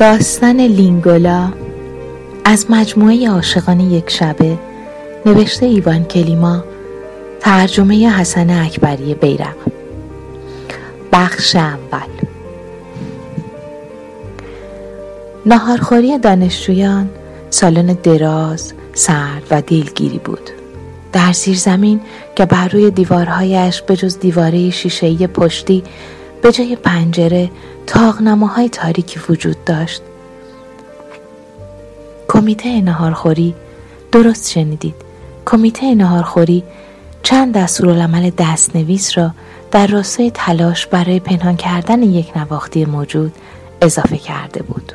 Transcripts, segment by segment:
داستان لینگولا از مجموعه عاشقان یک شبه نوشته ایوان کلیما ترجمه حسن اکبری بیرق. بخش اول. ناهارخوری دانشجویان سالن دراز سرد و دلگیری بود. در زیر زمین که بر روی دیوارهایش به جز دیواره شیشهای پشتی به جای پنجره تاغنماهای تاریکی وجود داشت. کمیته نهارخوری درست شنیدید. کمیته نهارخوری چند دستورالعمل دستنویس را در راستای تلاش برای پنهان کردن یک نواختی موجود اضافه کرده بود.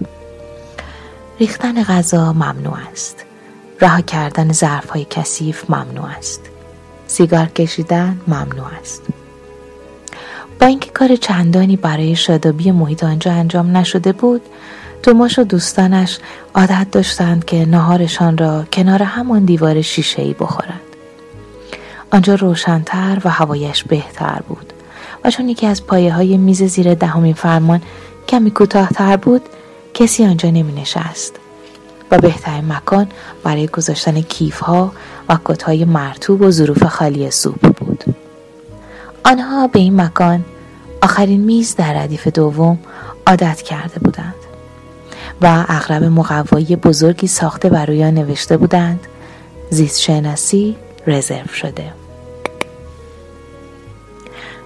ریختن غذا ممنوع است. رها کردن ظرف های کثیف ممنوع است. سیگار کشیدن ممنوع است. با اینکه کار چندانی برای شادابی محیط آنجا انجام نشده بود توماش و دوستانش عادت داشتند که نهارشان را کنار همان دیوار شیشه ای بخورند. آنجا روشنتر و هوایش بهتر بود و چون یکی از پایه های میز زیر دهمین فرمان کمی کوتاهتر بود کسی آنجا نمی نشست و بهترین مکان برای گذاشتن کیف ها و کت های مرتوب و ظروف خالی سوپ بود. آنها به این مکان آخرین میز در ردیف دوم عادت کرده بودند و اغرب مقوایی بزرگی ساخته بر روی نوشته بودند زیست شناسی رزرو شده.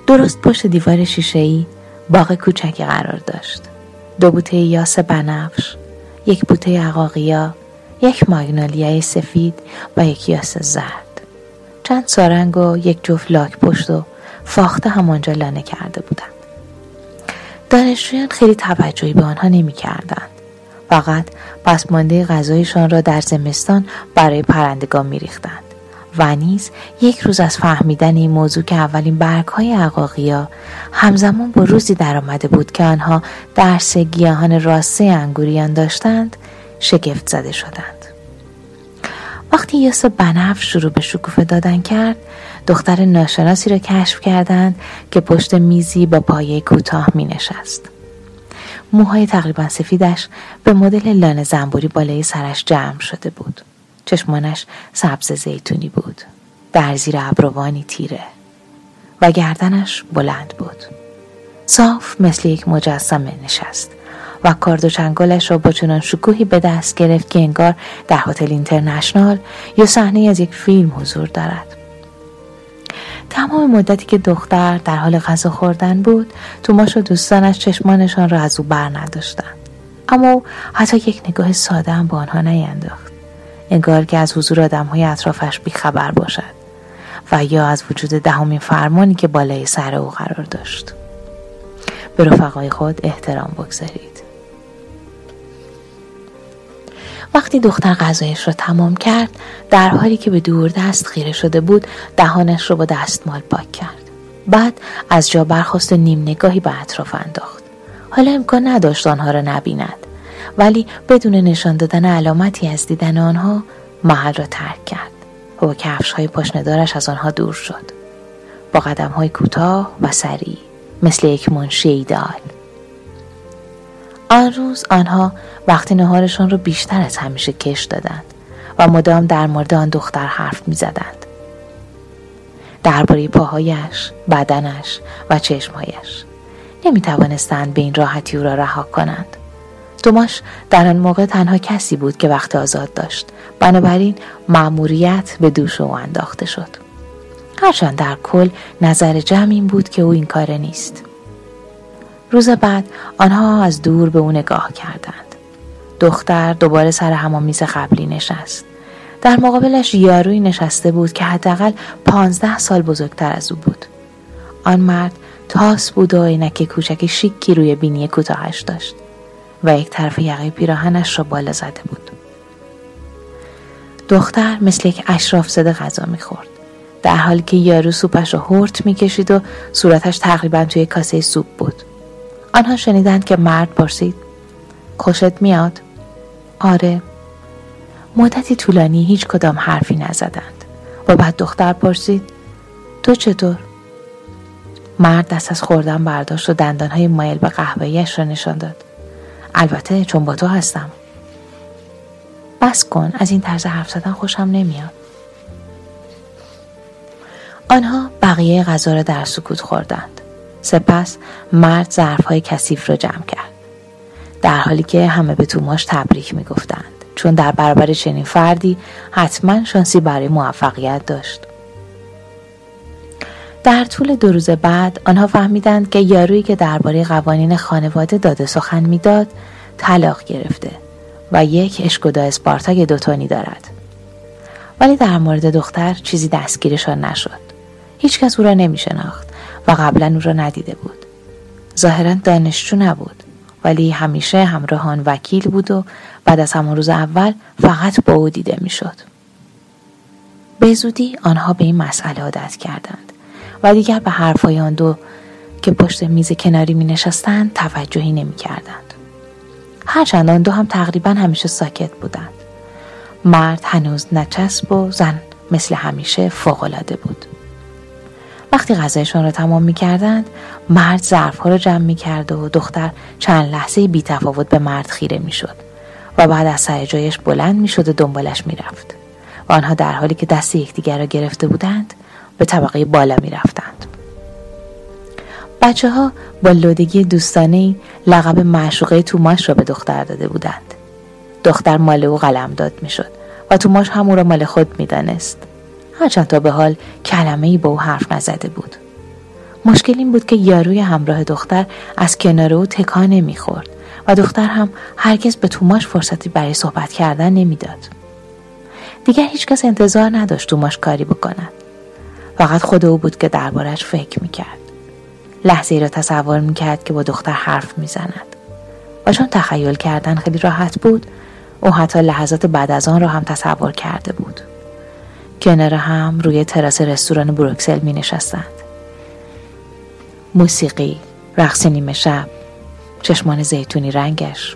درست پشت دیوار شیشهای باغ کوچکی قرار داشت. دو بوته یاس بنفش یک بوته عقاقیا یک ماگنالیای سفید و یک یاس زرد. چند سارنگ و یک جفت لاک پشت و فاخته همانجا لانه کرده بودند دانشجویان خیلی توجهی به آنها نمی کردند. فقط پسمانده غذایشان را در زمستان برای پرندگان می ریختند. و نیز یک روز از فهمیدن این موضوع که اولین برگ های عقاقیا همزمان با روزی در آمده بود که آنها درس گیاهان راسته انگوریان داشتند شگفت زده شدند وقتی یاس بنف شروع به شکوفه دادن کرد دختر ناشناسی را کشف کردند که پشت میزی با پایه کوتاه می نشست. موهای تقریبا سفیدش به مدل لانه زنبوری بالای سرش جمع شده بود. چشمانش سبز زیتونی بود. در زیر ابروانی تیره و گردنش بلند بود. صاف مثل یک مجسمه نشست و کارد و چنگالش را با چنان شکوهی به دست گرفت که انگار در هتل اینترنشنال یا صحنه از یک فیلم حضور دارد. تمام مدتی که دختر در حال غذا خوردن بود توماش و دوستانش چشمانشان را از او بر نداشتند. اما حتی یک نگاه ساده هم به آنها نینداخت. انگار که از حضور آدمهای اطرافش بیخبر باشد و یا از وجود دهمین فرمانی که بالای سر او قرار داشت. به رفقای خود احترام بگذارید. وقتی دختر غذایش را تمام کرد در حالی که به دور دست خیره شده بود دهانش را با دستمال پاک کرد. بعد از جا برخواست و نیم نگاهی به اطراف انداخت. حالا امکان نداشت آنها را نبیند. ولی بدون نشان دادن علامتی از دیدن آنها محل را ترک کرد و با کفش های پاشندارش از آنها دور شد. با قدم های کوتاه و سریع مثل یک منشی ایدال آن روز آنها وقتی نهارشان را بیشتر از همیشه کش دادند و مدام در مورد آن دختر حرف می زدند. درباره پاهایش، بدنش و چشمهایش نمی توانستند به این راحتی او را رها کنند. توماش در آن موقع تنها کسی بود که وقت آزاد داشت بنابراین مأموریت به دوش او انداخته شد هرچند در کل نظر جمع این بود که او این کار نیست روز بعد آنها از دور به او نگاه کردند. دختر دوباره سر همان میز قبلی نشست. در مقابلش یاروی نشسته بود که حداقل پانزده سال بزرگتر از او بود. آن مرد تاس بود و عینک کوچک شیکی روی بینی کوتاهش داشت و یک طرف یقه پیراهنش را بالا زده بود. دختر مثل یک اشراف زده غذا می‌خورد. در حالی که یارو سوپش را هورت می‌کشید و صورتش تقریبا توی کاسه سوپ بود. آنها شنیدند که مرد پرسید خوشت میاد؟ آره. مدتی طولانی هیچ کدام حرفی نزدند. و بعد دختر پرسید تو چطور؟ مرد دست از خوردن برداشت و دندانهای مایل به قهوهیش را نشان داد. البته چون با تو هستم. بس کن از این طرز حرف زدن خوشم نمیاد. آنها بقیه غذا را در سکوت خوردند. سپس مرد ظرفهای کثیف را جمع کرد. در حالی که همه به توماش تبریک می‌گفتند. چون در برابر چنین فردی حتما شانسی برای موفقیت داشت. در طول دو روز بعد آنها فهمیدند که یارویی که درباره قوانین خانواده داده سخن می‌داد طلاق گرفته و یک اشکودا اسپارتاک دوتونی دارد. ولی در مورد دختر چیزی دستگیرشان نشد. هیچکس او را نمی شناخت و قبلا او را ندیده بود ظاهرا دانشجو نبود ولی همیشه همراهان وکیل بود و بعد از همان روز اول فقط با او دیده می‌شد. به زودی آنها به این مسئله عادت کردند و دیگر به حرفهای آن دو که پشت میز کناری می نشستند توجهی نمی کردند. هرچند آن دو هم تقریبا همیشه ساکت بودند. مرد هنوز نچسب و زن مثل همیشه فوقالعاده بود. وقتی غذایشان را تمام می کردند مرد ظرفها را جمع می کرد و دختر چند لحظه بی تفاوت به مرد خیره می شد و بعد از سر جایش بلند می شد و دنبالش می رفت و آنها در حالی که دست یکدیگر را گرفته بودند به طبقه بالا می رفتند. بچه ها با لودگی دوستانه لقب معشوقه توماش را به دختر داده بودند. دختر مال او می شد و توماش هم او را مال خود می دانست. هرچند تا به حال کلمه ای با او حرف نزده بود. مشکل این بود که یاروی همراه دختر از کنار او تکان نمی‌خورد و دختر هم هرگز به توماش فرصتی برای صحبت کردن نمی‌داد. دیگر هیچکس انتظار نداشت توماش کاری بکند. فقط خود او بود که دربارش فکر می‌کرد. لحظه ای را تصور می‌کرد که با دختر حرف می‌زند. و چون تخیل کردن خیلی راحت بود او حتی لحظات بعد از آن را هم تصور کرده بود. کنار هم روی تراس رستوران بروکسل می نشستند. موسیقی، رقص نیمه شب، چشمان زیتونی رنگش.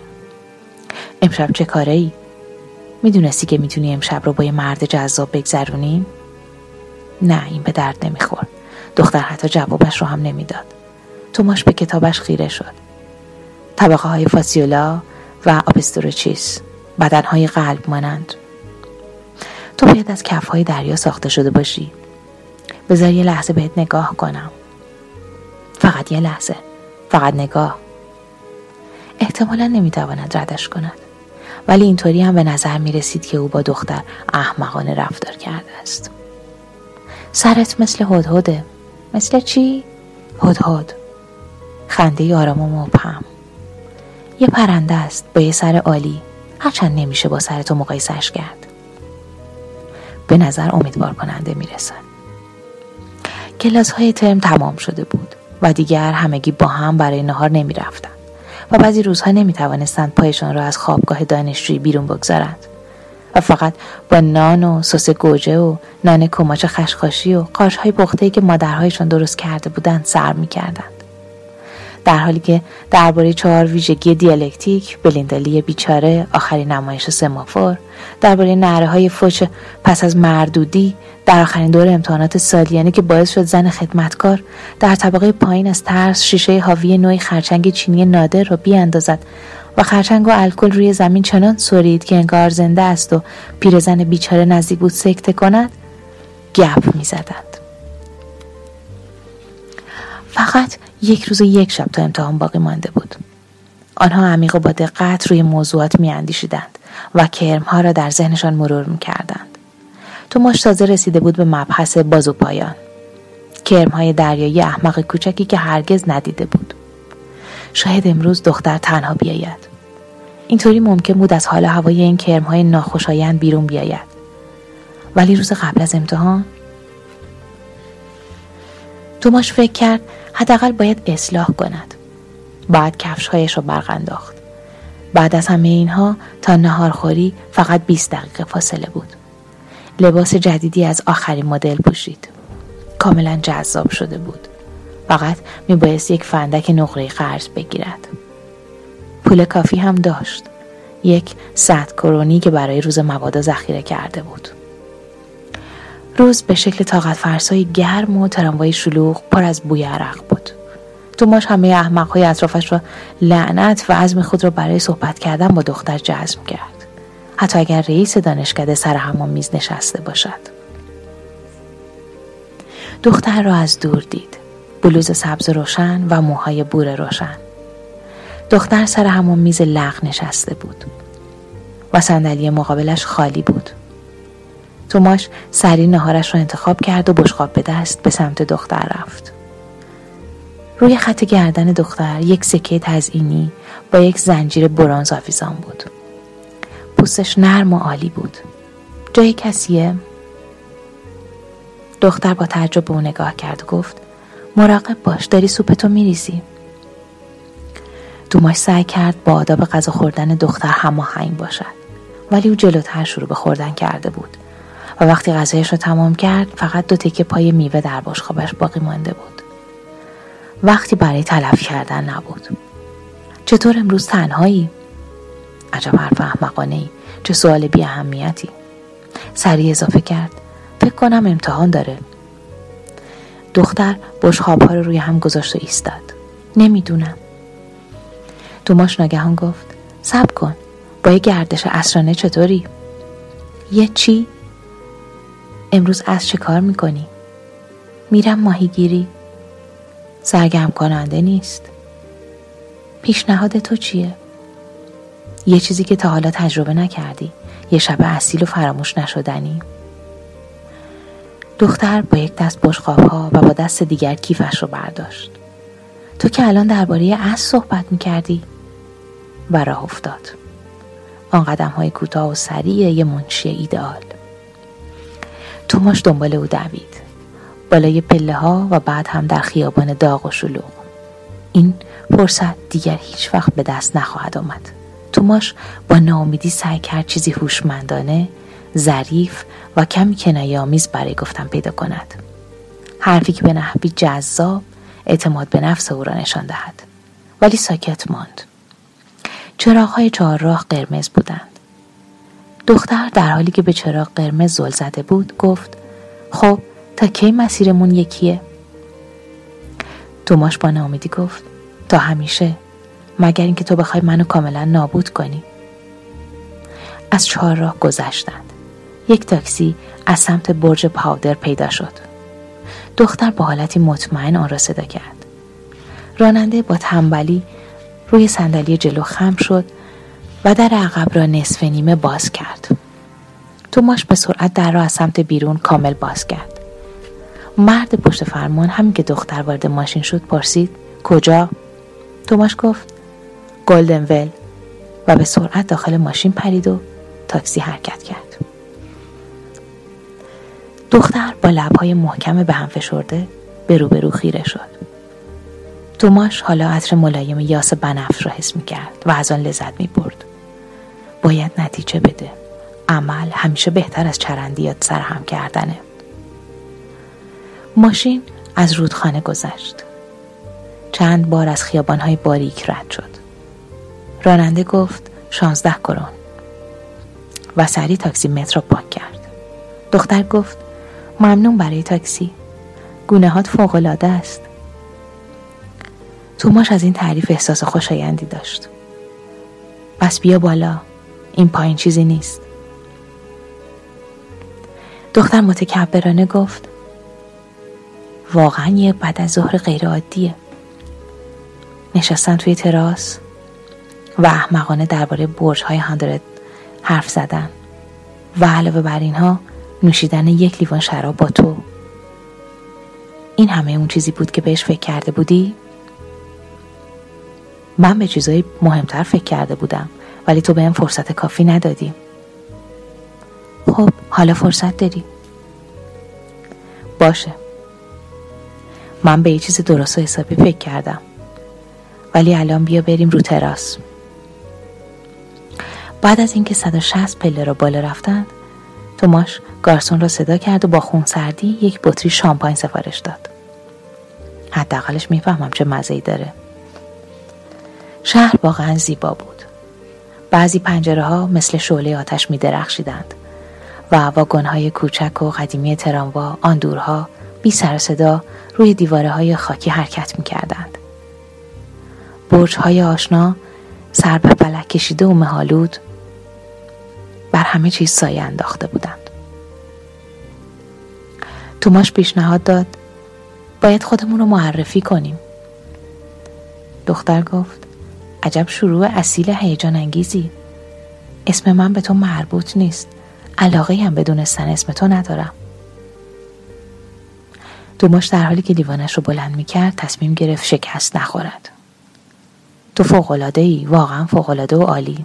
امشب چه کاره ای؟ می‌دونستی که می‌تونی امشب رو با یه مرد جذاب بگذرونی؟ نه این به درد نمی‌خورد. دختر حتی جوابش رو هم نمی‌داد. توماش به کتابش خیره شد. طبقه های فاسیولا و آپستروچیس بدنهای قلب مانند تو باید از کفهای دریا ساخته شده باشی. بذار یه لحظه بهت نگاه کنم. فقط یه لحظه. فقط نگاه. احتمالا نمی‌تواند ردش کند. ولی اینطوری هم به نظر می رسید که او با دختر احمقانه رفتار کرده است. سرت مثل هدهده. مثل چی؟ هدهد. خنده آرام و مبهم یه پرنده است با یه سر عالی. هرچند نمیشه با سر تو مقایسش کرد. به نظر امیدوار کننده می‌رسن کلاس های ترم تمام شده بود و دیگر همگی با هم برای نهار نمی رفتن و بعضی روزها نمی توانستند پایشان را از خوابگاه دانشجویی بیرون بگذارند و فقط با نان و سس گوجه و نان کماچ خشخاشی و قارش های پخته که مادرهایشان درست کرده بودند سر می کردند. در حالی که درباره چهار ویژگی دیالکتیک بلیندلی بیچاره آخرین نمایش سمافور درباره نهره های فوش پس از مردودی در آخرین دور امتحانات سالیانه که باعث شد زن خدمتکار در طبقه پایین از ترس شیشه حاوی نوعی خرچنگ چینی نادر را بیاندازد و خرچنگ و الکل روی زمین چنان سرید که انگار زنده است و پیرزن بیچاره نزدیک بود سکته کند گپ می‌زدند. فقط یک روز و یک شب تا امتحان باقی مانده بود آنها عمیق و با دقت روی موضوعات می اندیشیدند و کرمها را در ذهنشان مرور می کردند. توماش تازه رسیده بود به مبحث بازو پایان. کرمهای دریایی احمق کوچکی که هرگز ندیده بود. شاید امروز دختر تنها بیاید. اینطوری ممکن بود از حال هوای این کرمهای ناخوشایند بیرون بیاید. ولی روز قبل از امتحان توماش فکر کرد حداقل باید اصلاح کند. بعد کفشهایش را برق انداخت بعد از همه اینها تا نهارخوری فقط 20 دقیقه فاصله بود. لباس جدیدی از آخرین مدل پوشید. کاملا جذاب شده بود. فقط میبایست یک فندک نقره قرض بگیرد. پول کافی هم داشت. یک صد کرونی که برای روز مبادا ذخیره کرده بود. روز به شکل طاقت فرسای گرم و تراموای شلوغ پر از بوی عرق بود. توماش همه احمقهای اطرافش را لعنت و عزم خود را برای صحبت کردن با دختر جزم کرد. حتی اگر رئیس دانشکده سر همان میز نشسته باشد. دختر را از دور دید. بلوز سبز روشن و موهای بور روشن. دختر سر همان میز لغ نشسته بود و صندلی مقابلش خالی بود. توماش سری نهارش را انتخاب کرد و بشقاب به دست به سمت دختر رفت. روی خط گردن دختر یک سکه تزئینی با یک زنجیر برانز آویزان بود. پوستش نرم و عالی بود. جای کسیه؟ دختر با تعجب به او نگاه کرد و گفت مراقب باش داری سوپتو میریزی. دوماش سعی کرد با آداب غذا خوردن دختر هماهنگ باشد. ولی او جلوتر شروع به خوردن کرده بود. و وقتی غذایش رو تمام کرد فقط دو تکه پای میوه در بشقابش باقی مانده بود. وقتی برای تلف کردن نبود. چطور امروز تنهایی؟ عجب حرف احمقانه ای چه سوال بی اهمیتی سریع اضافه کرد. فکر کنم امتحان داره. دختر بشخاب ها رو روی هم گذاشت و ایستاد. نمی‌دونم. توماش ناگهان گفت سب کن. با یه گردش اسرانه چطوری؟ یه چی؟ امروز از چه کار می‌کنی؟ میرم ماهیگیری. سرگرم کننده نیست. پیشنهاد تو چیه؟ یه چیزی که تا حالا تجربه نکردی. یه شب اصیل و فراموش نشدنی. دختر با یک دست بشقاب ها و با دست دیگر کیفش رو برداشت. تو که الان درباره از صحبت می‌کردی. و راه افتاد. آن قدم های کوتاه و سریع یه منشی ایدئال. توماش دنبال او دوید. بالای پله ها و بعد هم در خیابان داغ و شلوغ. این فرصت دیگر هیچ وقت به دست نخواهد آمد. توماش با ناامیدی سعی کرد چیزی هوشمندانه ظریف و کمی کنایهآمیز برای گفتن پیدا کند. حرفی که به نحوی جذاب اعتماد به نفس او را نشان دهد. ولی ساکت ماند. چراغهای چهارراه قرمز بودند. دختر در حالی که به چراغ قرمز زل زده بود گفت خب تا کی مسیرمون یکیه؟ توماش با ناامیدی گفت تا همیشه مگر اینکه تو بخوای منو کاملا نابود کنی. از چهار راه گذشتند. یک تاکسی از سمت برج پاودر پیدا شد. دختر با حالتی مطمئن آن را صدا کرد. راننده با تنبلی روی صندلی جلو خم شد و در عقب را نصف نیمه باز کرد. توماش به سرعت در را از سمت بیرون کامل باز کرد. مرد پشت فرمان همین که دختر وارد ماشین شد پرسید کجا؟ توماش گفت گلدن و به سرعت داخل ماشین پرید و تاکسی حرکت کرد. دختر با لبهای محکم به هم فشرده به روبرو خیره شد. توماش حالا عطر ملایم یاس بنفش را حس می کرد و از آن لذت می برد. باید نتیجه بده. عمل همیشه بهتر از چرندیات سرهم کردنه. ماشین از رودخانه گذشت. چند بار از خیابانهای باریک رد شد. راننده گفت شانزده کرون و سری تاکسی متر را پاک کرد. دختر گفت ممنون برای تاکسی. گونه هات فوق است. توماش از این تعریف احساس خوشایندی داشت پس بیا بالا این پایین چیزی نیست. دختر متکبرانه گفت واقعا یه بعد از ظهر غیر عادیه نشستن توی تراس و احمقانه درباره برج های هاندرد حرف زدن و علاوه بر اینها نوشیدن یک لیوان شراب با تو. این همه اون چیزی بود که بهش فکر کرده بودی؟ من به چیزایی مهمتر فکر کرده بودم. ولی تو بهم فرصت کافی ندادی. خب حالا فرصت داری. باشه. من به یه چیز درست و حسابی فکر کردم. ولی الان بیا بریم رو تراس. بعد از اینکه 160 پله را بالا رفتند توماش گارسون را صدا کرد و با خون سردی یک بطری شامپاین سفارش داد. حداقلش می‌فهمم چه مزه ای داره. شهر واقعا زیبا بود. بعضی پنجره ها مثل شعله آتش می درخشیدند و واگن کوچک و قدیمی تراموا آن دورها بی سر صدا روی دیواره های خاکی حرکت می کردند. برج های آشنا سر به فلک کشیده و مهالود بر همه چیز سایه انداخته بودند توماش پیشنهاد داد باید خودمون رو معرفی کنیم دختر گفت عجب شروع اصیل هیجان انگیزی اسم من به تو مربوط نیست. علاقه هم بدونستن اسم تو ندارم. دوماش در حالی که لیوانش رو بلند می‌کرد تصمیم گرفت شکست نخورد. تو فوقلاده ای واقعا فوقلاده و عالی.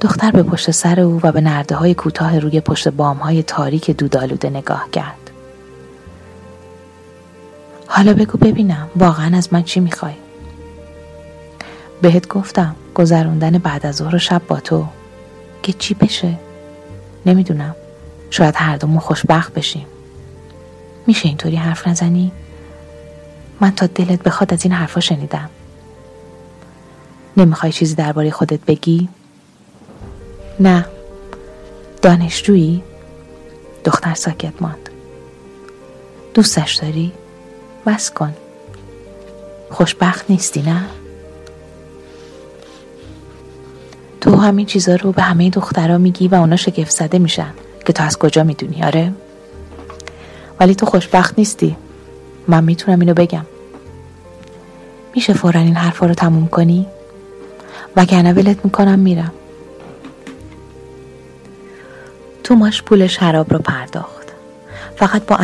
دختر به پشت سر او و به نرده های کوتاه روی پشت بام های تاریک دودالوده نگاه کرد. حالا بگو ببینم واقعا از من چی می‌خوای؟ بهت گفتم گذروندن بعد از ظهر و شب با تو. که چی بشه؟ نمی‌دونم. شاید هر دومون خوشبخت بشیم. میشه اینطوری حرف نزنی؟ من تا دلت بخواد از این حرفا شنیدم. نمی‌خوای چیزی درباره خودت بگی؟ نه. دانشجویی؟ دختر ساکت ماند. دوستش داری؟ بس کن. خوشبخت نیستی نه؟ تو همین چیزا رو به همه دخترها میگی و اونا شگفت زده میشن که تو از کجا می‌دونی آره؟ ولی تو خوشبخت نیستی. من می‌تونم اینو بگم. میشه فورا این حرفا رو تموم کنی؟ وگرنه ولت می‌کنم میرم. توماش پول شراب رو پرداخت. فقط با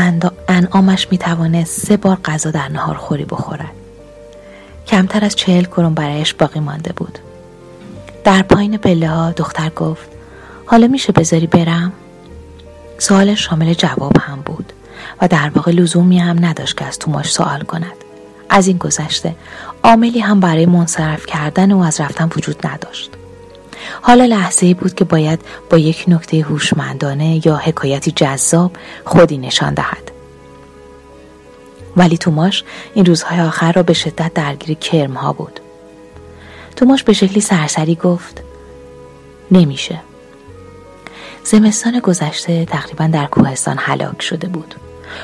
انعامش می‌توانست سه بار غذا در نهار خوری بخورد کمتر از چهل کرون برایش باقی مانده بود. در پایین پله ها دختر گفت حالا میشه بذاری برم؟ سوال شامل جواب هم بود و در واقع لزومی هم نداشت که از توماش سوال کند. از این گذشته عاملی هم برای منصرف کردن او از رفتن وجود نداشت. حالا لحظه ای بود که باید با یک نکته هوشمندانه یا حکایتی جذاب خودی نشان دهد. ولی توماش این روزهای آخر را به شدت درگیر کرم ها بود. توماش به شکلی سرسری گفت. نمیشه. زمستان گذشته تقریبا در کوهستان هلاک شده بود.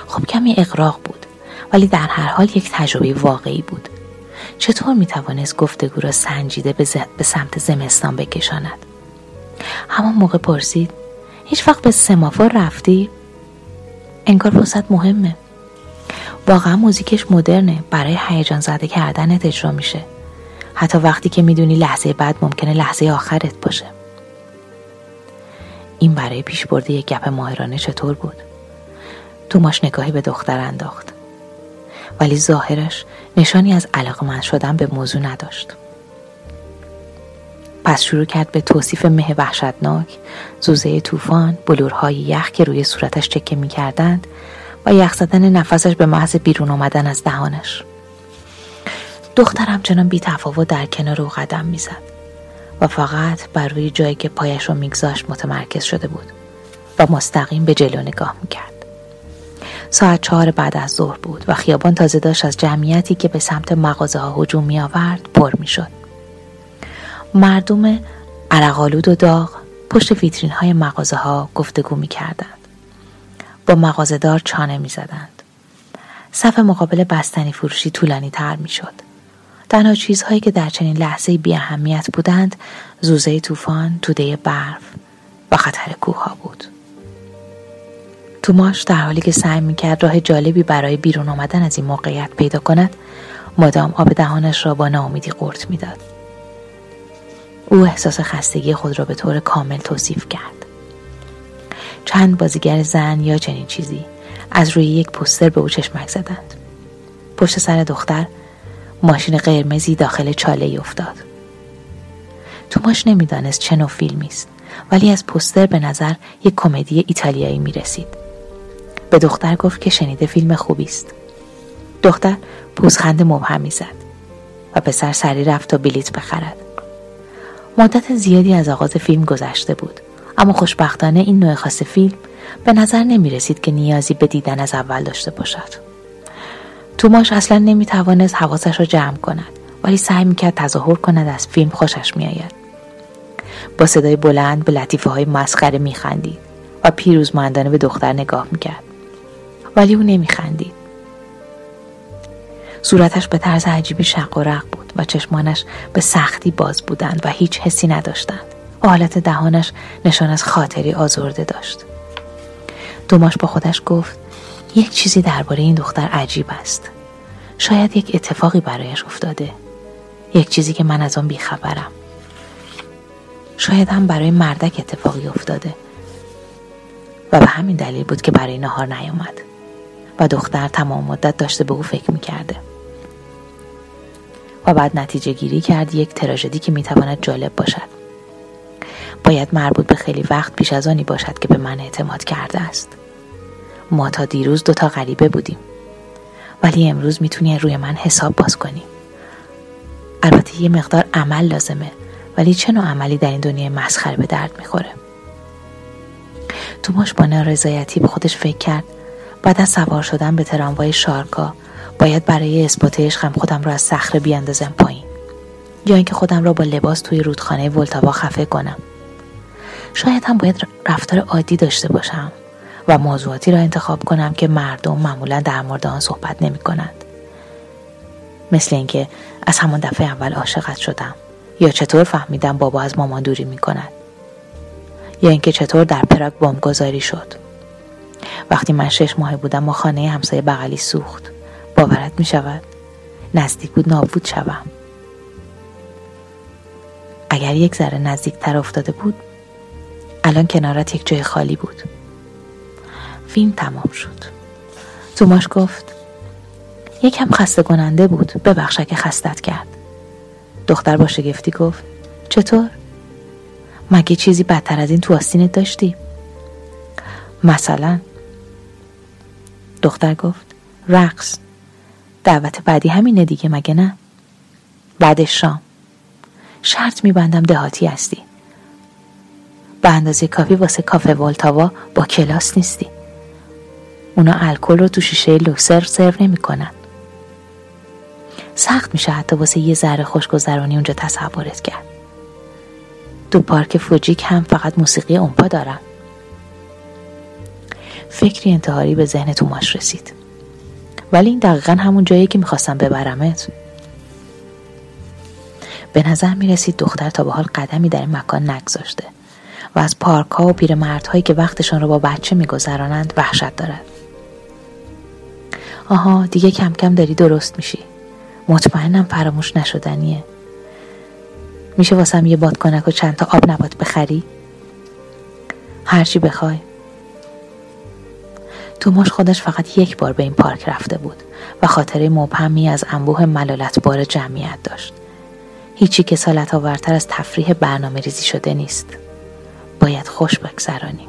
خب کمی اقراق بود ولی در هر حال یک تجربه واقعی بود. چطور می توانست گفتگو را سنجیده به, سمت زمستان بکشاند؟ همان موقع پرسید هیچ وقت به سمافور رفتی؟ انگار فرصت مهمه. واقعا موزیکش مدرنه برای هیجان زده کردنت اجرا میشه. حتی وقتی که می‌دونی لحظه بعد ممکنه لحظه آخرت باشه. این برای پیش برده یک گپ ماهرانه چطور بود؟ توماش نگاهی به دختر انداخت. ولی ظاهرش نشانی از علاقه من شدن به موضوع نداشت. پس شروع کرد به توصیف مه وحشتناک زوزه طوفان بلورهای یخ که روی صورتش چکه می کردند و یخ زدن نفسش به محض بیرون آمدن از دهانش. دخترم چنان بی تفاوت در کنار او قدم می‌زد و فقط بر روی جایی که پایش رو میگذاشت متمرکز شده بود و مستقیم به جلو نگاه می‌کرد ساعت چهار بعد از ظهر بود و خیابان تازه داشت از جمعیتی که به سمت مغازه ها هجوم می آورد پر می شد. مردم عرقالود و داغ پشت ویترین های مغازه ها گفتگو می کردند. با مغازهدار چانه می زدند. صف مقابل بستنی فروشی طولانی تر می شد. تنها چیزهایی که در چنین لحظه بی اهمیت بودند زوزه طوفان، توده برف و خطر کوه ها بود. توماش در حالی که سعی می‌کرد راه جالبی برای بیرون آمدن از این موقعیت پیدا کند مدام آب دهانش را با ناامیدی قورت می‌داد. او احساس خستگی خود را به طور کامل توصیف کرد. چند بازیگر زن یا چنین چیزی از روی یک پوستر به او چشمک زدند. پشت سر دختر ماشین قرمزی داخل چاله افتاد. توماش نمی‌دانست چه نوع فیلمی است ولی از پوستر به نظر یک کمدی ایتالیایی می رسید به دختر گفت که شنیده فیلم خوبی است. دختر پوزخند مبهمی زد و پسر سری رفت تا بلیت بخرد. مدت زیادی از آغاز فیلم گذشته بود اما خوشبختانه این نوع خاص فیلم به نظر نمی رسید که نیازی به دیدن از اول داشته باشد. توماش اصلا نمی توانست حواسش را جمع کند ولی سعی می کرد تظاهر کند از فیلم خوشش می آید. با صدای بلند به لطیفه های مسخره می خندید و پیروزمندانه به دختر نگاه می کرد. ولی او نمیخندید صورتش به طرز عجیبی شق و رق بود و چشمانش به سختی باز بودند و هیچ حسی نداشتند و حالت دهانش نشان از خاطری آزرده داشت دوماش با خودش گفت یک چیزی درباره این دختر عجیب است. شاید یک اتفاقی برایش افتاده. یک چیزی که من از آن بیخبرم. شاید هم برای مردک اتفاقی افتاده. و به همین دلیل بود که برای نهار نیامد. و دختر تمام مدت داشته به او فکر می‌کرده. و بعد نتیجه گیری کرد یک تراژدی که می‌تواند جالب باشد. باید مربوط به خیلی وقت پیش از آنی باشد که به من اعتماد کرده است. ما تا دیروز دوتا غریبه بودیم. ولی امروز می‌تونی روی من حساب باز کنی. البته یه مقدار عمل لازمه ولی چه نوع عملی در این دنیای مسخره به درد می‌خوره؟ توماش با نارضایتی به خودش فکر کرد. بعد از سوار شدن به تراموای شارکا باید برای اثبات عشقم خودم را از صخره بیاندازم پایین. یا اینکه خودم را با لباس توی رودخانه ولتاوا خفه کنم. شاید هم باید رفتار عادی داشته باشم. و موضوعاتی را انتخاب کنم که مردم معمولا در مورد آن صحبت نمی کنند. مثل اینکه از همان دفعه اول عاشقت شدم یا چطور فهمیدم بابا از مامان دوری می کند یا اینکه چطور در پراگ بمبگذاری شد. وقتی من شش ماه بودم و خانه همسایه بغلی سوخت باورت می شود نزدیک بود نابود شوم. اگر یک ذره نزدیک تر افتاده بود الان کنارت یک جای خالی بود. فیلم تمام شد. توماش گفت یکم خسته کننده بود ببخش که خستت کرد. دختر با شگفتی گفت چطور؟ مگه چیزی بدتر از این تو آستینت داشتی؟ مثلا؟ دختر گفت رقص. دعوت بعدی همینه دیگه مگه نه؟ بعد شام. شرط میبندم دهاتی هستی. به اندازه کافی واسه کافه والتاوا با کلاس نیستی. اونا الکل رو تو شیشه لوکسر سرو نمی‌کنن. سخت میشه حتی واسه یه ذره خوشگذرانی اونجا تصورت کرد. دو پارک فوجیک هم فقط موسیقی اونپا دارن. فکری انتحاری به ذهن توماش رسید. ولی این دقیقا همون جایی که می‌خواستم ببرمت. به نظر می‌رسید دختر تا به حال قدمی در این مکان نگذاشته و از پارک ها و پیرمردهایی که وقتشان را با بچه میگذرانند وحشت دارد. آها دیگه کم کم داری درست میشی. مطمئنم فراموش نشدنیه. میشه واسم یه بادکنک و چند تا آب نبات بخری؟ هرچی بخوای. توماش خودش فقط یک بار به این پارک رفته بود و خاطره مبهمی از انبوه ملالت بار جمعیت داشت. هیچی که سالت آورتر از تفریح برنامه ریزی شده نیست. باید خوش بگذرانیم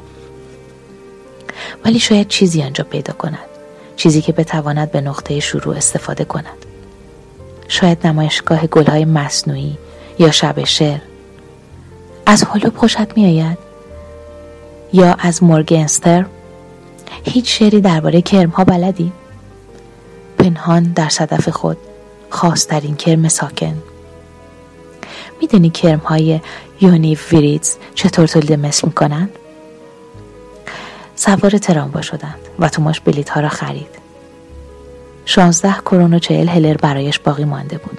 ولی شاید چیزی آنجا پیدا کند. چیزی که بتواند به نقطه شروع استفاده کند. شاید نمایشگاه گلهای مصنوعی یا شب شعر از هولوب خوشت میآید یا از مورگنستر هیچ شعری درباره کرمها بلدی؟ پنهان در صدف خود خواسترین کرم ساکن. می‌دونی کرم های یونی ویریدز چطور تولید مثل می‌کنند؟ سوار تراموا شدند و توماش بلیت ها را خرید. شانزده کرون و چهل هلر برایش باقی مانده بود.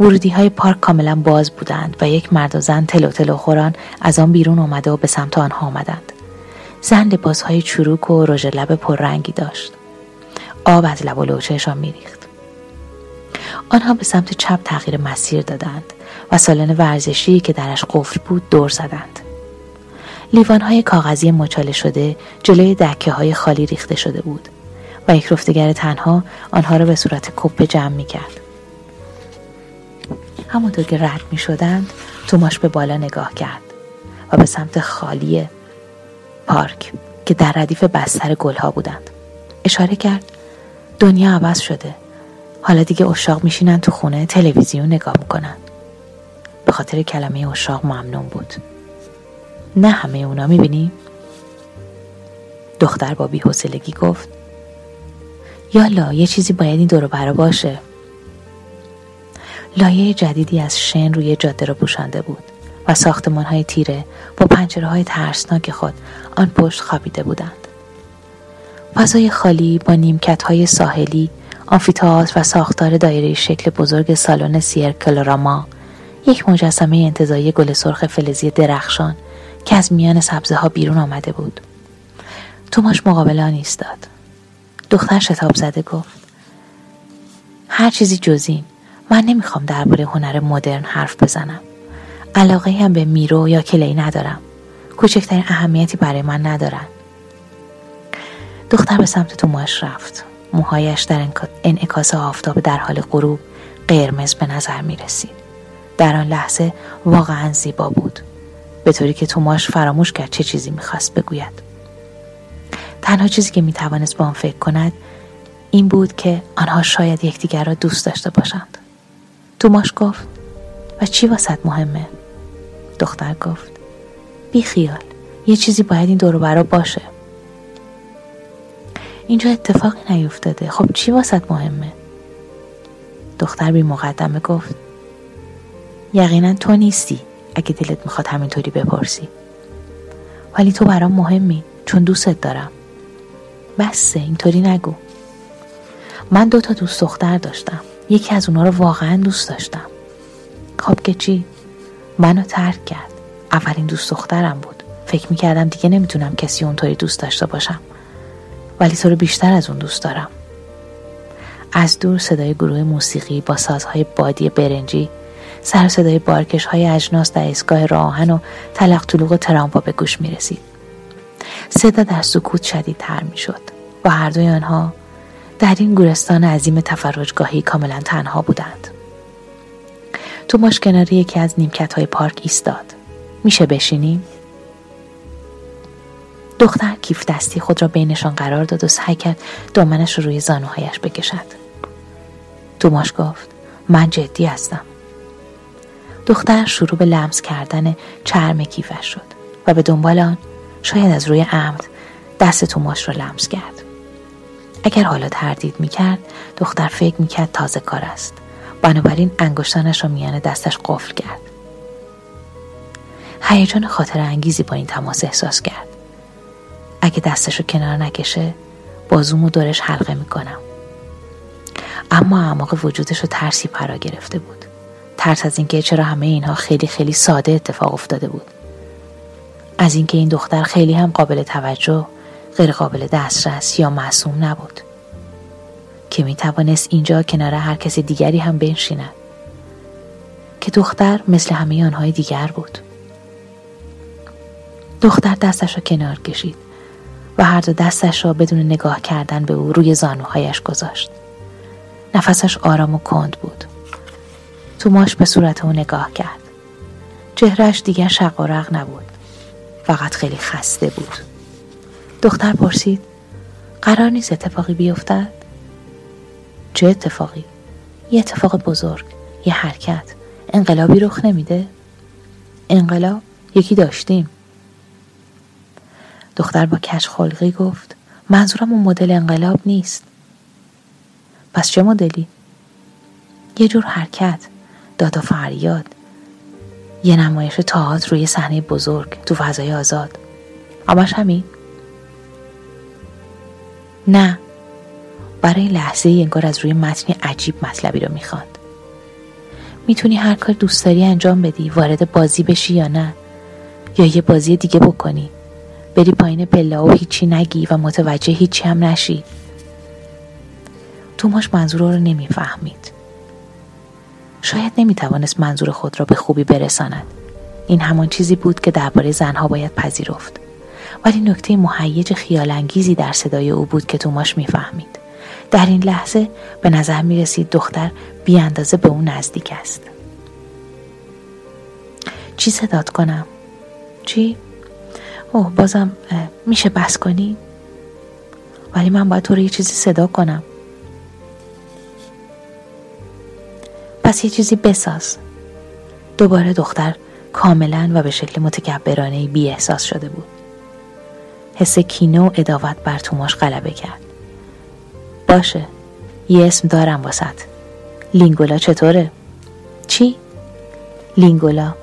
ورودی های پارک کاملا باز بودند و یک مرد و زن تلو تلو خوران از آن بیرون آمده و به سمت آنها آمدند. زن های چروک و رژ لب پررنگی داشت. آب از لب و لوچهشان میریخت. آنها به سمت چپ تغییر مسیر دادند و سالن ورزشی که درش قفل بود دور زدند. های کاغذی مچاله شده جلوی دکه های خالی ریخته شده بود و یک رفتگر تنها آنها را به صورت کپه جمع می کرد. همونطور که رد می شدند توماش به بالا نگاه کرد و به سمت خالی پارک که در ردیف بستر گلها بودند اشاره کرد دنیا عوض شده. حالا دیگه اشاق میشینن تو خونه تلویزیون نگاه می‌کنن به خاطر کلمه اشاق ممنون بود. نه همه اونا می‌بینی؟ دختر با بیحسلگی گفت یالا یه چیزی باید این دورو برا باشه لایه جدیدی از شن روی جاده را پوشانده بود و ساختمان های تیره با پنجره های ترسناک خود آن پشت خوابیده بودند فضای خالی با نیمکت های ساحلی آمفیتئاتر و ساختار دایره شکل بزرگ سالن سیرکلراما یک مجسمه انتظایی گل سرخ فلزی درخشان که از میان سبزه ها بیرون آمده بود. توماش مقابل آن ایستاد. دختر شتاب زده گفت هر چیزی جز این. من نمی‌خوام درباره هنر مدرن حرف بزنم. علاقه هم به میرو یا کلی ندارم. کوچکترین اهمیتی برای من ندارن. دختر به سمت توماش رفت. موهایش در انعکاس آفتاب در حال غروب قرمز به نظر می رسید. در آن لحظه واقعا زیبا بود. به طوری که توماش فراموش کرد چه چیزی می‌خواست بگوید. تنها چیزی که می‌توانست به آن فکر کند این بود که آنها شاید یکدیگر را دوست داشته باشند. توماش گفت و چی واسط مهمه؟ دختر گفت بی خیال یه چیزی باید این دورو برا باشه. اینجا اتفاقی نیفتاده. خب چی واسط مهمه؟ دختر بی مقدمه گفت یقینا تو نیستی. اگه دلت می‌خواد همینطوری بپرسی. ولی تو برام مهمی چون دوستت دارم. بسه اینطوری نگو. من دو تا دوست دختر داشتم. یکی از اونا رو واقعا دوست داشتم. خب که چی؟ منو ترک کرد. اولین دوست دخترم بود. فکر می‌کردم دیگه نمی‌تونم کسی اونطوری دوست داشته باشم. ولی تو رو بیشتر از اون دوست دارم. از دور صدای گروه موسیقی با سازهای بادی برنجی سر صدای بارکش های اجناس در ایستگاه راهن و تلق طلوق ترامپا به گوش می رسید. صدا در سکوت شدیدتر می شد و هر دوی آنها در این گورستان عظیم تفرجگاهی کاملا تنها بودند. توماش کنار یکی از نیمکت های پارک ایستاد. میشه بشینیم؟ دختر کیف دستی خود را بینشان قرار داد و سعی کرد دامنش رو روی زانوهایش بکشد. توماش گفت من جدی هستم. دختر شروع به لمس کردن چرم کیفش شد و به دنبال آن شاید از روی عمد دست توماش را لمس کرد. اگر حالا تردید می‌کرد دختر فکر می‌کرد تازه کار است. بنابراین انگشتانش را میان دستش قفل کرد. هیجان خاطر انگیزی با این تماس احساس کرد. اگه دستش رو کنار نکشه بازومو دورش حلقه می‌کنم. اما اعماق وجودش رو ترسی پرا گرفته بود. ترس از اینکه چرا همه اینها خیلی خیلی ساده اتفاق افتاده بود. از اینکه این دختر خیلی هم قابل توجه غیر قابل دسترس یا معصوم نبود. که می توانست اینجا کنار هر کسی دیگری هم بنشیند. که دختر مثل همه آنهای دیگر بود. دختر دستش را کنار کشید و هر دو دستش را بدون نگاه کردن به او روی زانوهایش گذاشت. نفسش آرام و کند بود. توماش به صورت او نگاه کرد. چهرش دیگر شق و رق نبود. فقط خیلی خسته بود. دختر پرسید قرار نیست اتفاقی بیفتد؟ چه اتفاقی؟ یه اتفاق بزرگ یه حرکت. انقلابی رخ نمیده؟ انقلاب؟ یکی داشتیم. دختر با کش خلقی گفت منظورم اون مدل انقلاب نیست. پس چه مدلی؟ یه جور حرکت. داد و فریاد. یه نمایش تاعت روی صحنه بزرگ تو فضای آزاد. همش همین. نه. برای لحظه انگار از روی متنی عجیب مطلبی رو می‌خواند می‌تونی هر کار دوست داری انجام بدی وارد بازی بشی یا نه. یا یه بازی دیگه بکنی. بری پایین پله و هیچی نگی و متوجه هیچی هم نشی. توماش منظور رو نمی‌فهمید. شاید نمی‌توانست منظور خود را به خوبی برساند این همان چیزی بود که درباره زنها باید پذیرفت ولی نکته مهیج خیال انگیزی در صدای او بود که توماش می‌فهمید در این لحظه به نظر می رسید دختر بی اندازه به او نزدیک است چی صدات کنم؟ چی؟ اوه بازم میشه بس کنی؟ ولی من باید تو رو یه چیزی صدا کنم پس یه چیزی بساز. دوباره دختر کاملا و به شکل متکبرانه بی احساس شده بود. حس کینه و اداوت بر توماش غلبه کرد. باشه یه اسم دارم واسط. لینگولا چطوره؟ چی؟ لینگولا.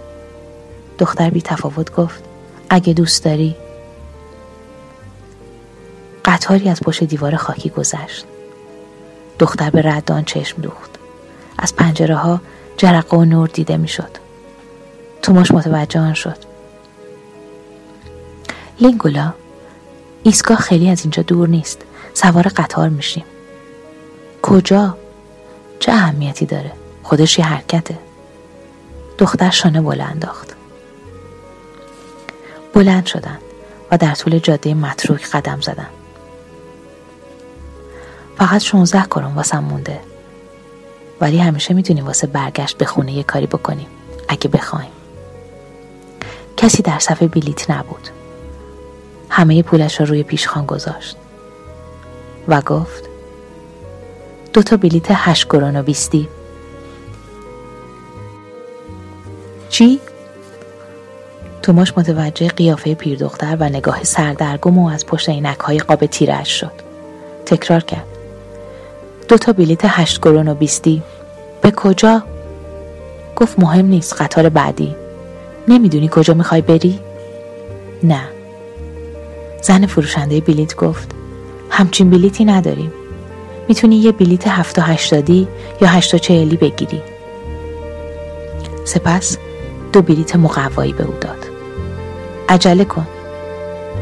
دختر بی تفاوت گفت اگه دوست داری. قطاری از پشت دیوار خاکی گذشت. دختر به ردان چشم دوخت. از پنجره ها جرقه و نور دیده می‌شد. توماش متوجه آن شد. لینگولا ایستگاه خیلی از اینجا دور نیست. سوار قطار میشیم. کجا؟ چه اهمیتی داره؟ خودش یه حرکته. دختر شانه بلند انداخت. بلند شدند و در طول جاده متروک قدم زدن. فقط 16 کرون واسم مونده. ولی همیشه می‌تونیم واسه برگشت به خونه یه کاری بکنیم. اگه بخوایم. کسی در صفحه بلیت نبود. همه پولش را روی پیشخان گذاشت. و گفت دو تا بلیت هشت کرون و بیستی. چی؟ توماش متوجه قیافه پیردختر و نگاه سردرگم و از پشت اینک های قاب تیرش شد. تکرار کرد. دو تا بلیت هشت کرون و بیستی. به کجا؟ گفت مهم نیست قطار بعدی. نمی‌دونی کجا می‌خوای بری؟ نه. زن فروشنده بلیت گفت همچین بلیتی نداریم. می‌تونی یه بلیت هفت و هشتادی یا هشت و چهلی بگیری. سپس دو بلیت مقوایی به او داد. عجله کن.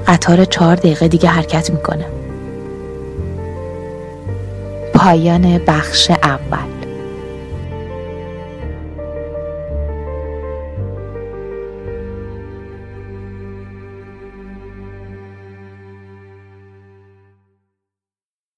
قطار چهار دقیقه دیگه حرکت می‌کنه. پایان بخش اول.